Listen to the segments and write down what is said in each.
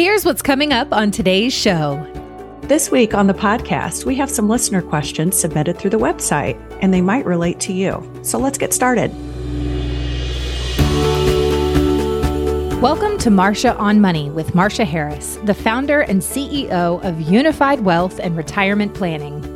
Here's what's coming up on today's show. This week on the podcast, we have some listener questions submitted through the website, and they might relate to you. So let's get started. Welcome to Marsha on Money with Marsha Harris, the founder and CEO of Unified Wealth and Retirement Planning.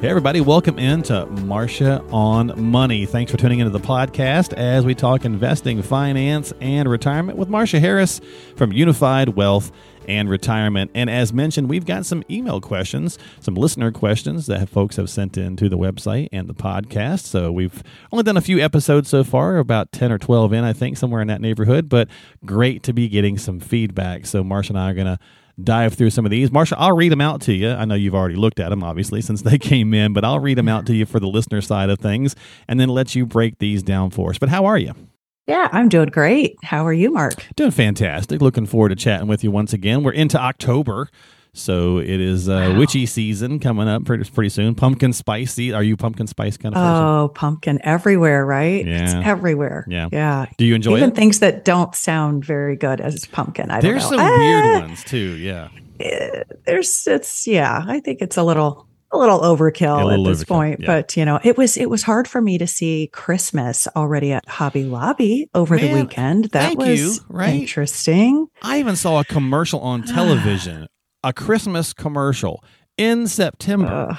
Hey, everybody, welcome into Marsha on Money. Thanks for tuning into the podcast as we talk investing, finance, and retirement with Marsha Harris from Unified Wealth and retirement. And as mentioned, we've got some email questions, some listener questions that folks have sent in to the website and the podcast. So we've only done a few episodes so far, about 10 or 12 in, I think, somewhere in that neighborhood, but great to be getting some feedback. So Marsha and I are going to dive through some of these. Marsha, I'll read them out to you. I know you've already looked at them, obviously, since they came in, but I'll read them out to you for the listener side of things and then let you break these down for us. But how are you? Yeah, I'm doing great. How are you, Mark? Doing fantastic. Looking forward to chatting with you once again. We're into October. So it is uh, wow. witchy season coming up pretty pretty soon. Pumpkin spicy. Are you pumpkin spice kind of person? Oh, pumpkin everywhere, right? Yeah. It's everywhere. Yeah. Yeah. Do you enjoy Even it? things that don't sound very good as pumpkin. I don't know. There's some ah! weird ones too. Yeah. Eh, there's it's yeah. I think it's a little a little overkill a little at this overkill, point yeah. but you know it was it was hard for me to see christmas already at hobby lobby over Man, the weekend that was you, right? interesting i even saw a commercial on television a Christmas commercial in September. Uh,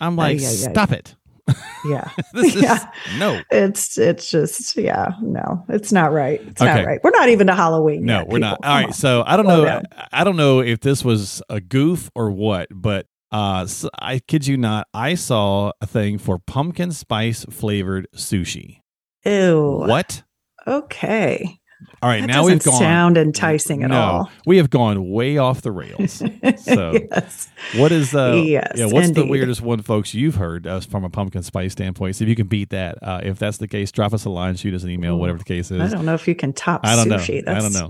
I'm like, yeah, yeah, stop yeah. it. Yeah. this is yeah. no. It's it's just yeah, no. It's not right. It's okay. not right. We're not even to Halloween. No, yet, we're not. All right. On. So I don't Slow know down. I don't know if this was a goof or what, but uh so I kid you not, I saw a thing for pumpkin spice flavored sushi. Ew. What? Okay. All right, that now we've gone. Sound enticing at no, all? We have gone way off the rails. So, yes. what is uh, yes, yeah, what's indeed. the weirdest one, folks? You've heard uh, from a pumpkin spice standpoint. See if you can beat that. Uh, if that's the case, drop us a line, shoot us an email, Ooh, whatever the case is. I don't know if you can top. I don't sushi. know. That's, I don't know.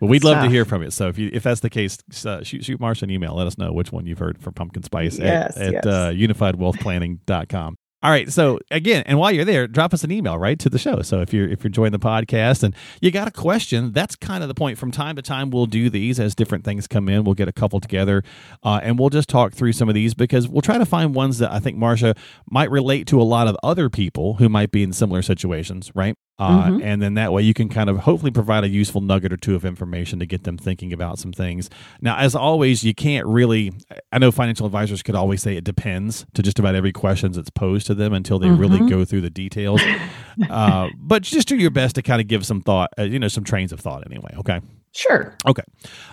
But we'd love tough. to hear from you. So if you if that's the case, uh, shoot shoot Marsha an email. Let us know which one you've heard from Pumpkin Spice yes, at, yes. at uh, unifiedwealthplanning.com. All right. So again, and while you're there, drop us an email right to the show. So if you're if you're enjoying the podcast and you got a question, that's kind of the point. From time to time, we'll do these as different things come in. We'll get a couple together, uh, and we'll just talk through some of these because we'll try to find ones that I think Marsha might relate to a lot of other people who might be in similar situations. Right. Uh, mm-hmm. And then that way you can kind of hopefully provide a useful nugget or two of information to get them thinking about some things. Now, as always, you can't really, I know financial advisors could always say it depends to just about every question that's posed to them until they mm-hmm. really go through the details. uh, but just do your best to kind of give some thought, uh, you know, some trains of thought anyway. Okay. Sure. Okay.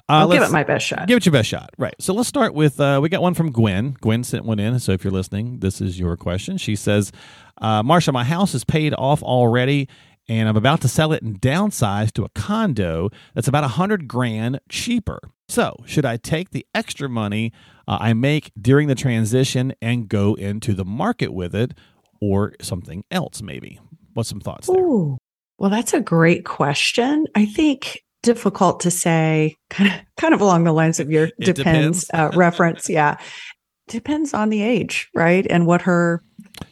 Uh, I'll give it my best shot. Give it your best shot. Right. So let's start with uh, we got one from Gwen. Gwen sent one in. So if you're listening, this is your question. She says, uh, Marsha, my house is paid off already and I'm about to sell it and downsize to a condo that's about a hundred grand cheaper. So, should I take the extra money uh, I make during the transition and go into the market with it, or something else? Maybe. What's some thoughts there? Ooh, well, that's a great question. I think difficult to say. Kind of, kind of along the lines of your depends, depends. uh, reference. Yeah, depends on the age, right, and what her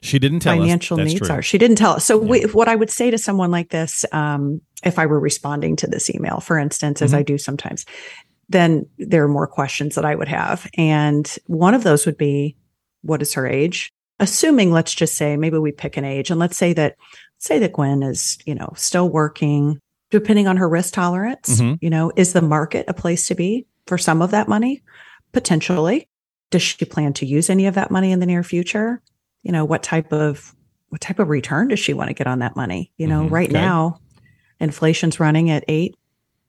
she didn't tell financial needs are. She didn't tell us. So, yeah. we, what I would say to someone like this, um, if I were responding to this email, for instance, mm-hmm. as I do sometimes, then there are more questions that I would have. And one of those would be, what is her age? Assuming, let's just say, maybe we pick an age, and let's say that, say that Gwen is, you know, still working, depending on her risk tolerance. Mm-hmm. You know, is the market a place to be for some of that money? Potentially. Does she plan to use any of that money in the near future? You know, what type of what type of return does she want to get on that money? You know, mm-hmm. right okay. now, inflation's running at eight,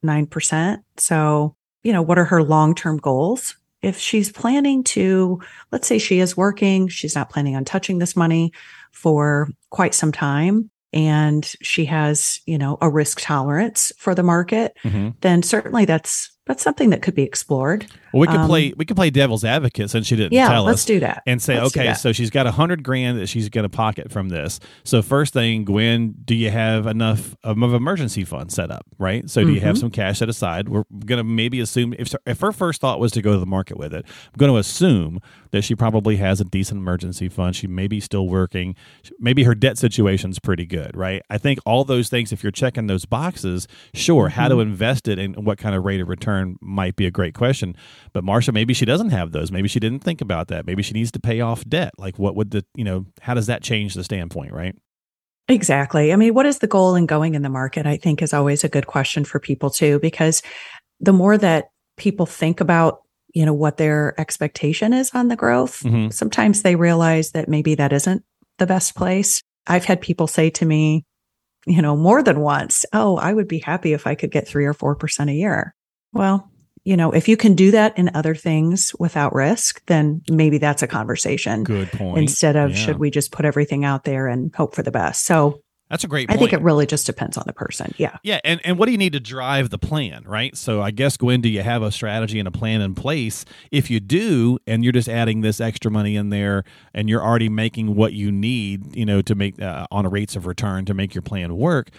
nine percent. So, you know, what are her long term goals? If she's planning to, let's say she is working, she's not planning on touching this money for quite some time, and she has, you know, a risk tolerance for the market, mm-hmm. then certainly that's that's something that could be explored. Well, we could um, play we could play devil's advocate since she didn't yeah, tell let's do that. And say, let's okay, so she's got a hundred grand that she's going to pocket from this. So first thing, Gwen, do you have enough of an emergency fund set up? Right. So do mm-hmm. you have mm-hmm. some cash set aside? We're going to maybe assume if if her first thought was to go to the market with it, I'm going to assume that she probably has a decent emergency fund. She may be still working. Maybe her debt situation's pretty good. Right. I think all those things. If you're checking those boxes, sure, mm-hmm. how to mm-hmm. invest it and what kind of rate of return return might be a great question. But Marsha, maybe she doesn't have those. Maybe she didn't think about that. Maybe she needs to pay off debt. Like, what would the, you know, how does that change the standpoint, right? Exactly. I mean, what is the goal in going in the market? I think is always a good question for people too, because the more that people think about you know what their expectation is on the growth mm-hmm. sometimes they realize that maybe that isn't the best place i've had people say to me you know more than once oh i would be happy if i could get 3 or 4% a year well you know if you can do that in other things without risk then maybe that's a conversation good point instead of yeah. should we just put everything out there and hope for the best so that's a great point. I think it really just depends on the person. Yeah. Yeah. And, and what do you need to drive the plan, right? So I guess, Gwen, do you have a strategy and a plan in place? If you do, and you're just adding this extra money in there and you're already making what you need, you know, to make uh, on a rates of return to make your plan work,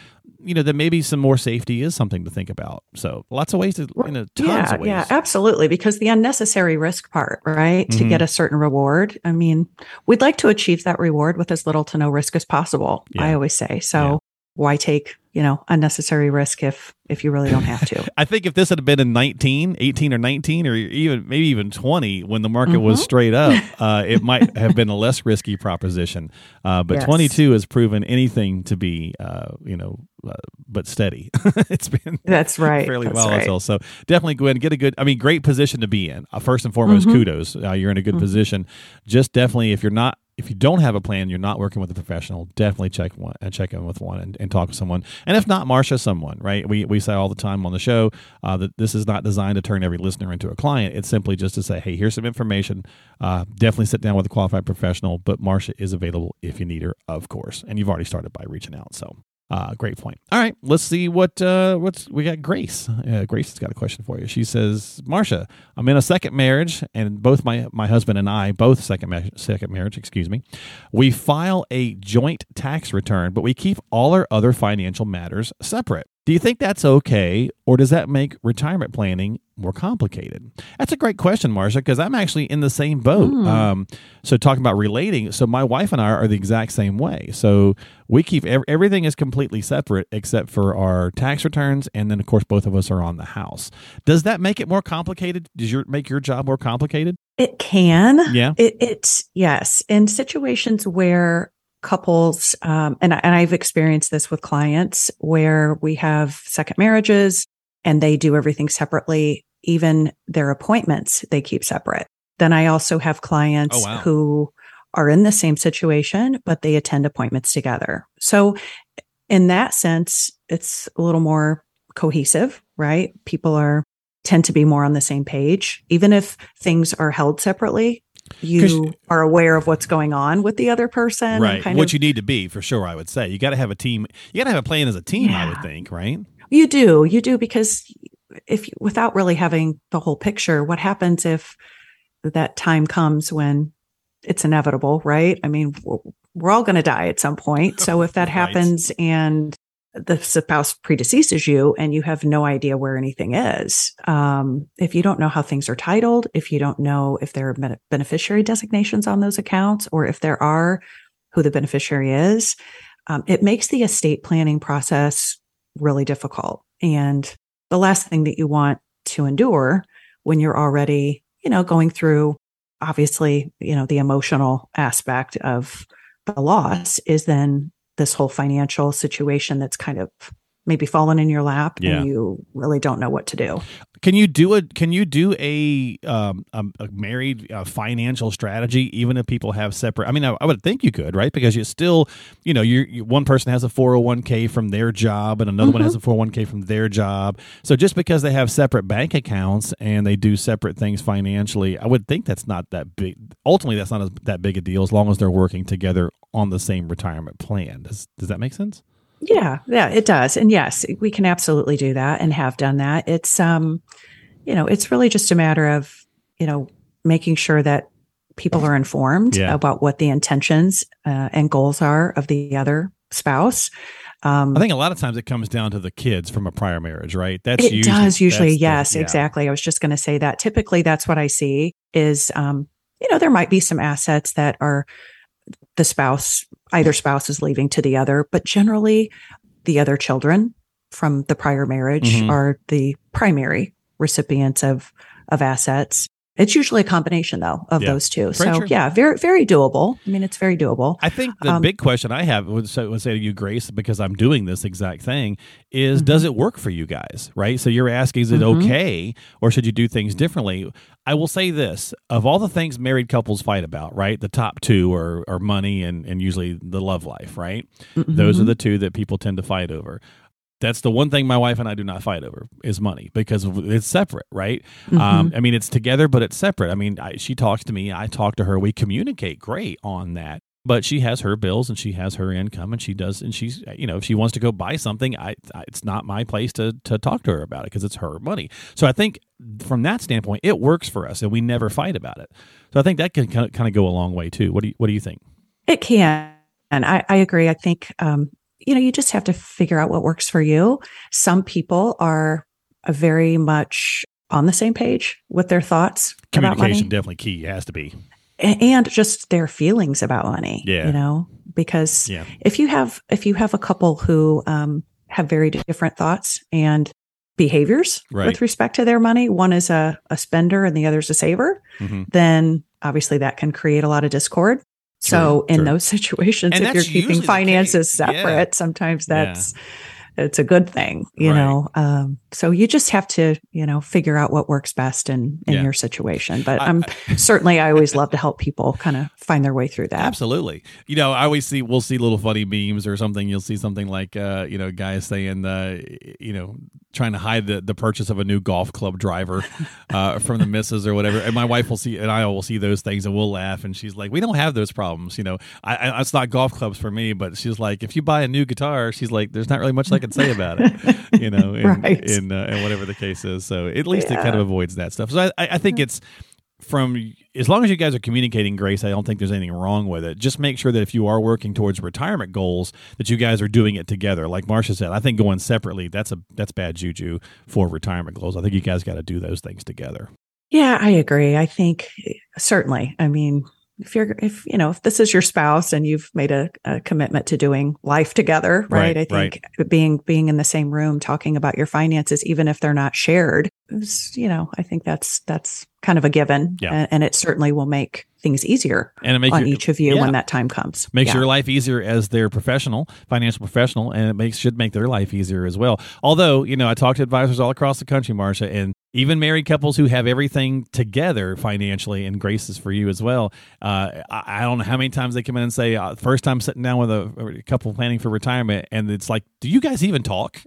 you know, then maybe some more safety is something to think about. So lots of ways to, you know, tons yeah, of ways. Yeah, absolutely. Because the unnecessary risk part, right? Mm-hmm. To get a certain reward. I mean, we'd like to achieve that reward with as little to no risk as possible. Yeah. I always say. So yeah. why take you know unnecessary risk if if you really don't have to i think if this had been in 19 18 or 19 or even maybe even 20 when the market mm-hmm. was straight up uh, it might have been a less risky proposition uh, but yes. 22 has proven anything to be uh, you know uh, but steady it's been that's right fairly that's volatile right. so definitely go ahead and get a good i mean great position to be in uh, first and foremost mm-hmm. kudos uh, you're in a good mm-hmm. position just definitely if you're not if you don't have a plan, you're not working with a professional, definitely check one and uh, check in with one and, and talk to someone. And if not, Marsha someone, right? We, we say all the time on the show uh, that this is not designed to turn every listener into a client. It's simply just to say, hey, here's some information. Uh, definitely sit down with a qualified professional, but Marsha is available if you need her, of course. And you've already started by reaching out. So uh, great point. All right, let's see what uh, what's we got. Grace, uh, Grace has got a question for you. She says, "Marsha, I'm in a second marriage, and both my my husband and I, both second ma- second marriage, excuse me, we file a joint tax return, but we keep all our other financial matters separate. Do you think that's okay, or does that make retirement planning more complicated? That's a great question, Marsha, because I'm actually in the same boat. Mm. Um, so, talking about relating, so my wife and I are the exact same way. So, we keep ev- everything is completely separate except for our tax returns, and then of course both of us are on the house. Does that make it more complicated? Does your make your job more complicated? It can. Yeah. It, it's yes. In situations where couples, um, and, and I've experienced this with clients where we have second marriages and they do everything separately, even their appointments, they keep separate. Then I also have clients oh, wow. who are in the same situation, but they attend appointments together. So, in that sense, it's a little more cohesive, right? People are tend to be more on the same page, even if things are held separately you are aware of what's going on with the other person. Right. what of, you need to be for sure, I would say. You got to have a team. You got to have a plan as a team, yeah. I would think, right? You do. You do because if without really having the whole picture, what happens if that time comes when it's inevitable, right? I mean, we're all going to die at some point. So if that right. happens and the spouse predeceases you and you have no idea where anything is. Um, if you don't know how things are titled, if you don't know if there are beneficiary designations on those accounts, or if there are, who the beneficiary is, um, it makes the estate planning process really difficult. And the last thing that you want to endure when you're already, you know, going through obviously, you know, the emotional aspect of the loss is then this whole financial situation that's kind of maybe fallen in your lap yeah. and you really don't know what to do. Can you do a Can you do a um, a, a married uh, financial strategy even if people have separate? I mean, I, I, would think you could, right? Because you still, you know, you you one person has a 401k from their job and another mm-hmm. one has mm-hmm. a four hundred oh one k from their job. So just because they have separate bank accounts and they do separate things financially, I would think that's not that big. Ultimately, that's not that big a deal as long as they're working together on the same retirement plan. Does Does that make sense? Yeah, yeah, it does. And yes, we can absolutely do that and have done that. It's um, you know, it's really just a matter of, you know, making sure that people are informed yeah. about what the intentions uh, and goals are of the other spouse. Um, I think a lot of times it comes down to the kids from a prior marriage, right? That's it usually, does usually. Yes, the, yeah. exactly. I was just going to say that. Typically, that's what I see is, um, you know, there might be some assets that are the spouse, either spouse is leaving to the other, but generally the other children from the prior marriage mm-hmm. are the primary recipients of of assets. It's usually a combination though of Yeah. those two. Very So true. yeah, very very doable. I mean, it's very doable. I think the Um, big question I have would say, would say to you, Grace, because I'm doing this exact thing, is Mm-hmm. does it work for you guys? Right. So you're asking, is it Mhm. okay, or should you do things differently? I will say this: of all the things married couples fight about, right, the top two are, are money and and usually the love life, right? Those are the two that people tend to fight over. That's the one thing my wife and I do not fight over is money because it's separate, right? Mm-hmm. Um, I mean, it's together, but it's separate. I mean, I, she talks to me, I talk to her, we communicate great on that. But she has her bills and she has her income and she does, and she's, you know, if she wants to go buy something, I, I it's not my place to to talk to her about it because it's her money. So I think from that standpoint, it works for us and we never fight about it. So I think that can kind of, kind of go a long way too. What do you What do you think? It can. And I, I agree. I think, um, you know, you just have to figure out what works for you. Some people are very much on the same page with their thoughts about money Communication definitely key. It has to be. and just their feelings about money. Yeah. You know, because Yeah. if you have, if you have a couple who, um, have very different thoughts and behaviors Right. with respect to their money, one is a, a spender and the other is a saver, hmm then obviously that can create a lot of discord. So True, in true. those situations, And if you're keeping finances case. Yeah. separate, sometimes Yeah. that's it's a good thing, you Right. know. Um, so you just have to, you know, figure out what works best in in Yeah. your situation. But I- I'm certainly I always love to help people kind of find their way through that. Absolutely. You know, I always see we'll see little funny memes or something. You'll see something like uh, you know, guys saying uh, you know, trying to hide the, the purchase of a new golf club driver uh, from the missus or whatever. And my wife will see and I will see those things and we'll laugh and she's like, We don't have those problems, you know. I, I it's not golf clubs for me, but she's like, if you buy a new guitar, she's like, There's not really much I can say about it. You know, and, Right. and, uh, and whatever the case is. So at least it kind of avoids that stuff. So I, I I think it's from as long as you guys are communicating grace i don't think there's anything wrong with it just make sure that if you are working towards retirement goals that you guys are doing it together like marsha said i think going separately that's a that's bad juju for retirement goals i think you guys got to do those things together Yeah, I agree. I think certainly. I mean, if you're if you know if this is your spouse and you've made a, a commitment to doing life together Right, right, i think being being in the same room talking about your finances even if they're not shared is, you know i think that's that's kind of a given Yeah. and, and it certainly will make things easier and it makes on your, each of you yeah. when that time comes makes Yeah. your life easier as their professional financial professional and it makes should make their life easier as well although you know i talk to advisors all across the country marsha and even married couples who have everything together financially and grace is for you as well uh, I, I don't know how many times they come in and say uh, first time sitting down with a, a couple planning for retirement and it's like do you guys even talk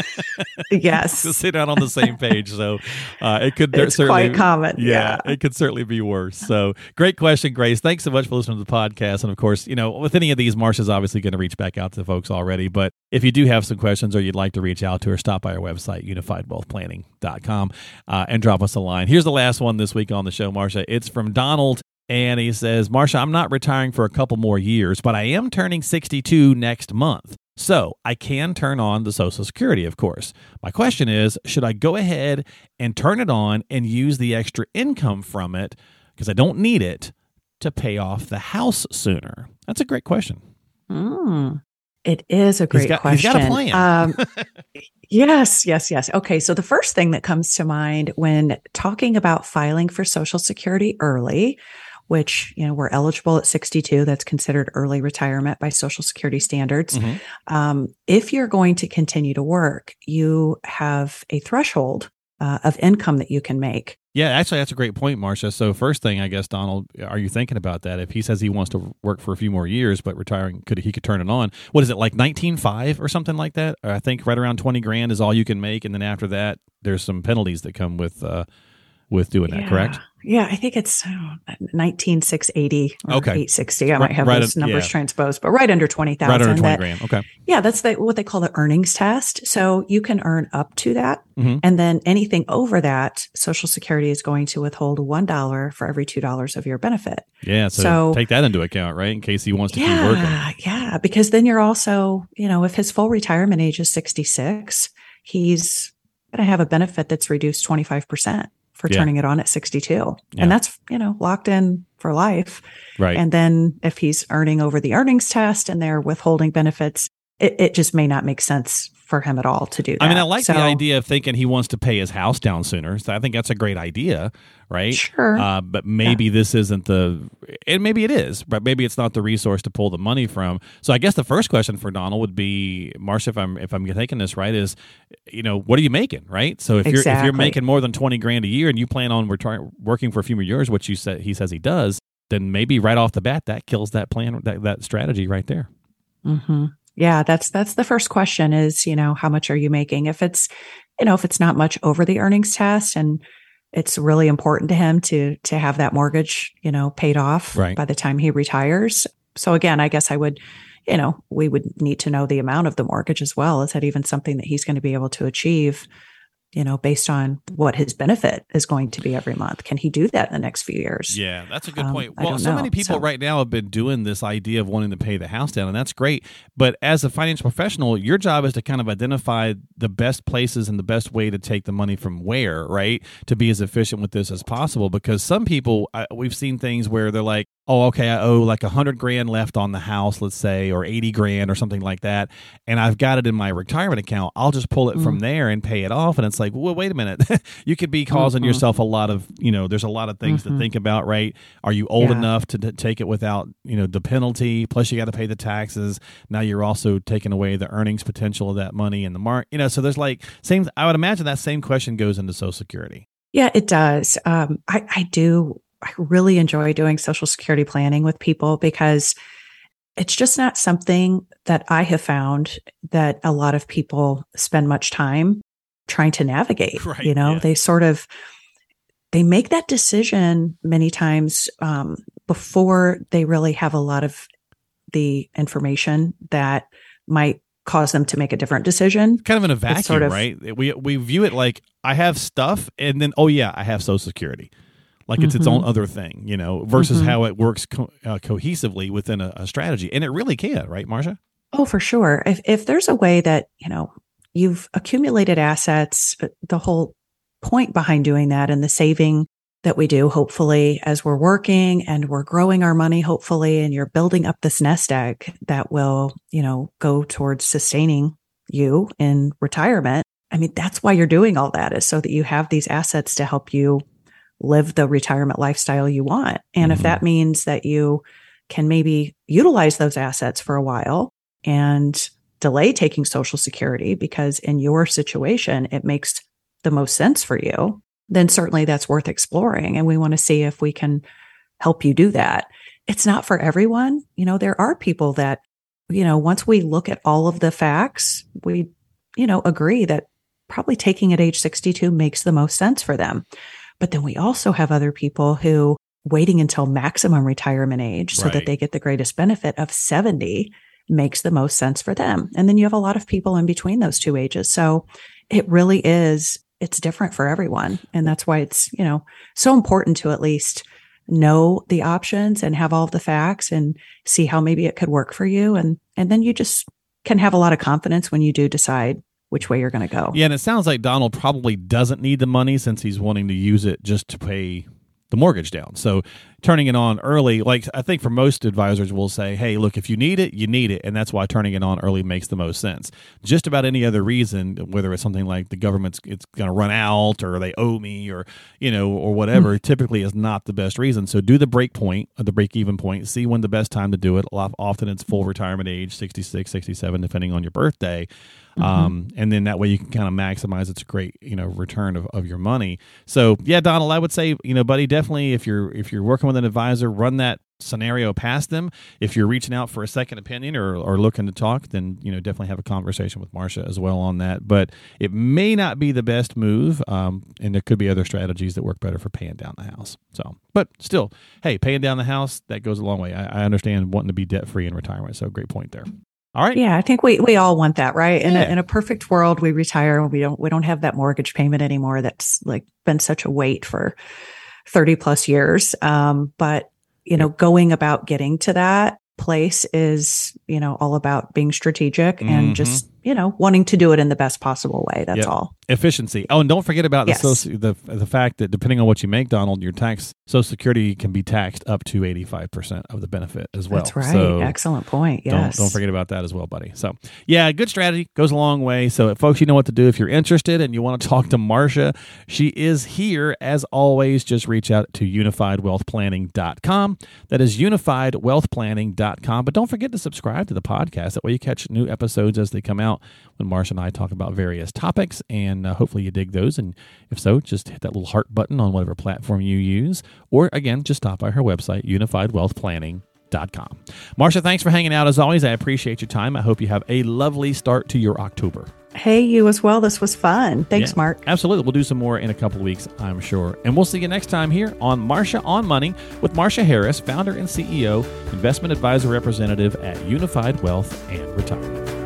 yes, to sit down on the same page so uh, it could it's certainly quite common yeah, it could certainly be worse. So, great question, Grace. Thanks so much for listening to the podcast. And of course, you know, with any of these, Marsha's obviously going to reach back out to folks already. But if you do have some questions or you'd like to reach out to her, stop by our website, unifiedwealthplanning.com, uh, and drop us a line. Here's the last one this week on the show, Marsha. It's from Donald. And he says, Marsha, I'm not retiring for a couple more years, but I am turning 62 next month. So I can turn on the Social Security, of course. My question is should I go ahead and turn it on and use the extra income from it because I don't need it to pay off the house sooner? That's a great question. Mm. It is a great got- he's question. got a plan. Um, yes, yes, yes. Okay. So the first thing that comes to mind when talking about filing for Social Security early, which, you know, we're eligible at 62, that's considered early retirement by Social Security standards. Mhm. Um, if you're going to continue to work, you have a threshold uh, of income that you can make. Yeah, actually, that's a great point, Marsha. So, first thing, I guess, Donald, are you thinking about that? If he says he wants to work for a few more years, but retiring, could he could turn it on? What is it like, nineteen five or something like that? I think right around twenty grand is all you can make, and then after that, there's some penalties that come with uh, with doing that. Yeah. Correct? Yeah, I think it's oh, 19680 or Okay. 860. I might have right those numbers yeah. transposed, but right under 20,000. Right under twenty that- grand. Okay. Yeah, that's the, what they call the earnings test. So you can earn up to that. Mhm. And then anything over that, Social Security is going to withhold $1 for every $2 of your benefit. Yeah. So, So- take that into account, right? In case he wants to keep working. Yeah, yeah. Because then you're also, you know, if his full retirement age is 66, he's going to have a benefit that's reduced 25% for Yeah. turning it on at 62. Yeah. And that's, you know, locked in for life. Right. And then if he's earning over the earnings test and they're withholding benefits, it, it just may not make sense for him at all to do that. I mean, I like so, the idea of thinking he wants to pay his house down sooner. So I think that's a great idea, right? Sure. Uh, but maybe yeah. this isn't the, and maybe it is, but maybe it's not the resource to pull the money from. So I guess the first question for Donald would be, Marsha, if I'm if I'm taking this right, is, you know, what are you making, right? So if exactly. you're if you're making more than twenty grand a year and you plan on retar- working for a few more years, which you said he says he does, then maybe right off the bat that kills that plan that that strategy right there. Mm-hmm. Yeah, that's that's the first question is, you know, how much are you making? If it's, you know, if it's not much over the earnings test and it's really important to him to to have that mortgage, you know, paid off right. by the time he retires. So again, I guess I would, you know, we would need to know the amount of the mortgage as well. Is that even something that he's going to be able to achieve? You know, based on what his benefit is going to be every month. Can he do that in the next few years? Yeah, that's a good um, point. Well, so know. many people so. right now have been doing this idea of wanting to pay the house down, and that's great. But as a financial professional, your job is to kind of identify the best places and the best way to take the money from where, right? To be as efficient with this as possible. Because some people, we've seen things where they're like, oh, okay, I owe like a hundred grand left on the house, let's say, or 80 grand or something like that. And I've got it in my retirement account. I'll just pull it mm. from there and pay it off. And it's like, well, wait a minute. you could be causing mm-hmm. yourself a lot of, you know, there's a lot of things mm-hmm. to think about, right? Are you old yeah. enough to t- take it without, you know, the penalty? Plus you got to pay the taxes. Now you're also taking away the earnings potential of that money in the mark, you know, so there's like same, I would imagine that same question goes into social security. Yeah, it does. Um, I, I do I really enjoy doing social security planning with people because it's just not something that I have found that a lot of people spend much time trying to navigate. Right, you know, yeah. they sort of they make that decision many times um, before they really have a lot of the information that might cause them to make a different decision. Kind of in a vacuum, sort of, right? We we view it like I have stuff, and then oh yeah, I have Social Security like it's mm-hmm. its own mm-hmm. other thing, you know, versus mm-hmm. how it works co- uh, cohesively within a, a, strategy. And it really can, right, Marsha? Oh, for sure. If, if there's a way that, you know, you've accumulated assets, uh, the whole point behind doing that and the saving that we do, hopefully, as we're working and we're growing our money, hopefully, and you're building up this nest egg that will, you know, go towards sustaining you in retirement. I mean, that's why you're doing all that is so that you have these assets to help you live the retirement lifestyle you want. And mm-hmm. if that means that you can maybe utilize those assets for a while and delay taking social security because in your situation it makes the most sense for you, then certainly that's worth exploring and we want to see if we can help you do that. It's not for everyone. You know, there are people that you know, once we look at all of the facts, we you know, agree that probably taking at age 62 makes the most sense for them. But then we also have other people who waiting until maximum retirement age so right. that they get the greatest benefit of 70 makes the most sense for them. And then you have a lot of people in between those two ages. So it really is, it's different for everyone. And that's why it's, you know, so important to at least know the options and have all the facts and see how maybe it could work for you. And, and then you just can have a lot of confidence when you do decide which way you're going to go. Yeah, and it sounds like Donald probably doesn't need the money since he's wanting to use it just to pay the mortgage down. So turning it on early, like I think for most advisors will say, hey, look, if you need it, you need it. And that's why turning it on early makes the most sense. Just about any other reason, whether it's something like the government's it's gonna run out or they owe me or you know, or whatever, mm-hmm. typically is not the best reason. So do the break point, uh, the break even point, see when the best time to do it. Often it's full retirement age, 66, 67, depending on your birthday. Mm-hmm. Um, and then that way you can kind of maximize it's great you know return of, of your money. So yeah, Donald, I would say you know, buddy, definitely if you're if you're working with an advisor, run that scenario past them. If you're reaching out for a second opinion or, or looking to talk, then you know definitely have a conversation with Marsha as well on that. But it may not be the best move, um, and there could be other strategies that work better for paying down the house. So, but still, hey, paying down the house that goes a long way. I, I understand wanting to be debt free in retirement. So, great point there. All right. Yeah, I think we we all want that, right? In yeah. a, in a perfect world, we retire and we don't we don't have that mortgage payment anymore. That's like been such a weight for thirty plus years. Um, but you know, going about getting to that place is you know all about being strategic mm-hmm. and just you know, wanting to do it in the best possible way. That's Yep. all. efficiency. Oh, and don't forget about Yes. the, soci- the the fact that depending on what you make, Donald, your tax Social Security can be taxed up to eighty five percent of the benefit as well. That's right. So Excellent point. don't Yes. don't forget about that as well, buddy. So yeah, good strategy goes a long way. So folks, you know what to do if you're interested and you want to talk to Marsha. She is here as always. Just reach out to unifiedwealthplanning.com. That is unifiedwealthplanning.com. But don't forget to subscribe to the podcast. That way you catch new episodes as they come out when Marsha and I talk about various topics. And uh, hopefully you dig those. And if so, just hit that little heart button on whatever platform you use. Or again, just stop by her website, unifiedwealthplanning.com. Marsha, thanks for hanging out as always. I appreciate your time. I hope you have a lovely start to your October. Hey, you as well. This was fun. Thanks, Yeah, Mark. Absolutely. We'll do some more in a couple of weeks, I'm sure. And we'll see you next time here on Marsha on Money with Marsha Harris, founder and CEO, investment advisor representative at Unified Wealth and Retirement.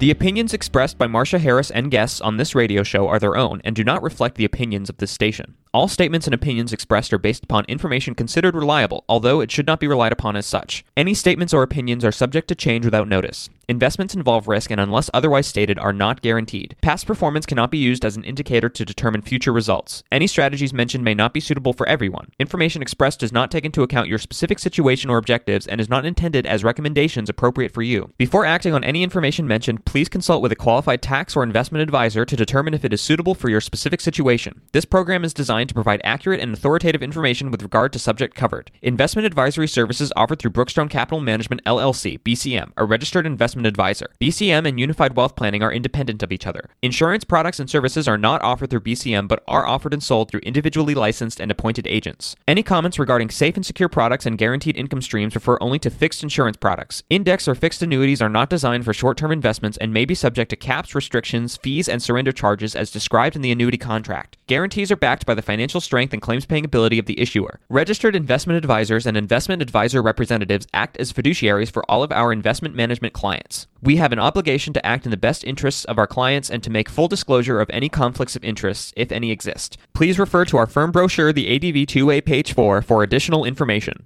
The opinions expressed by Marsha Harris and guests on this radio show are their own and do not reflect the opinions of this station. All statements and opinions expressed are based upon information considered reliable, although it should not be relied upon as such. Any statements or opinions are subject to change without notice. Investments involve risk and, unless otherwise stated, are not guaranteed. Past performance cannot be used as an indicator to determine future results. Any strategies mentioned may not be suitable for everyone. Information expressed does not take into account your specific situation or objectives and is not intended as recommendations appropriate for you. Before acting on any information mentioned, please consult with a qualified tax or investment advisor to determine if it is suitable for your specific situation. This program is designed to provide accurate and authoritative information with regard to subject covered. Investment advisory services offered through Brookstone Capital Management LLC, BCM, a registered investment advisor. BCM and Unified Wealth Planning are independent of each other. Insurance products and services are not offered through BCM but are offered and sold through individually licensed and appointed agents. Any comments regarding safe and secure products and guaranteed income streams refer only to fixed insurance products. Index or fixed annuities are not designed for short-term investments and may be subject to caps, restrictions, fees, and surrender charges as described in the annuity contract. Guarantees are backed by the financial strength and claims paying ability of the issuer. Registered investment advisors and investment advisor representatives act as fiduciaries for all of our investment management clients. We have an obligation to act in the best interests of our clients and to make full disclosure of any conflicts of interest, if any exist. Please refer to our firm brochure, the ADV 2A page 4, for additional information.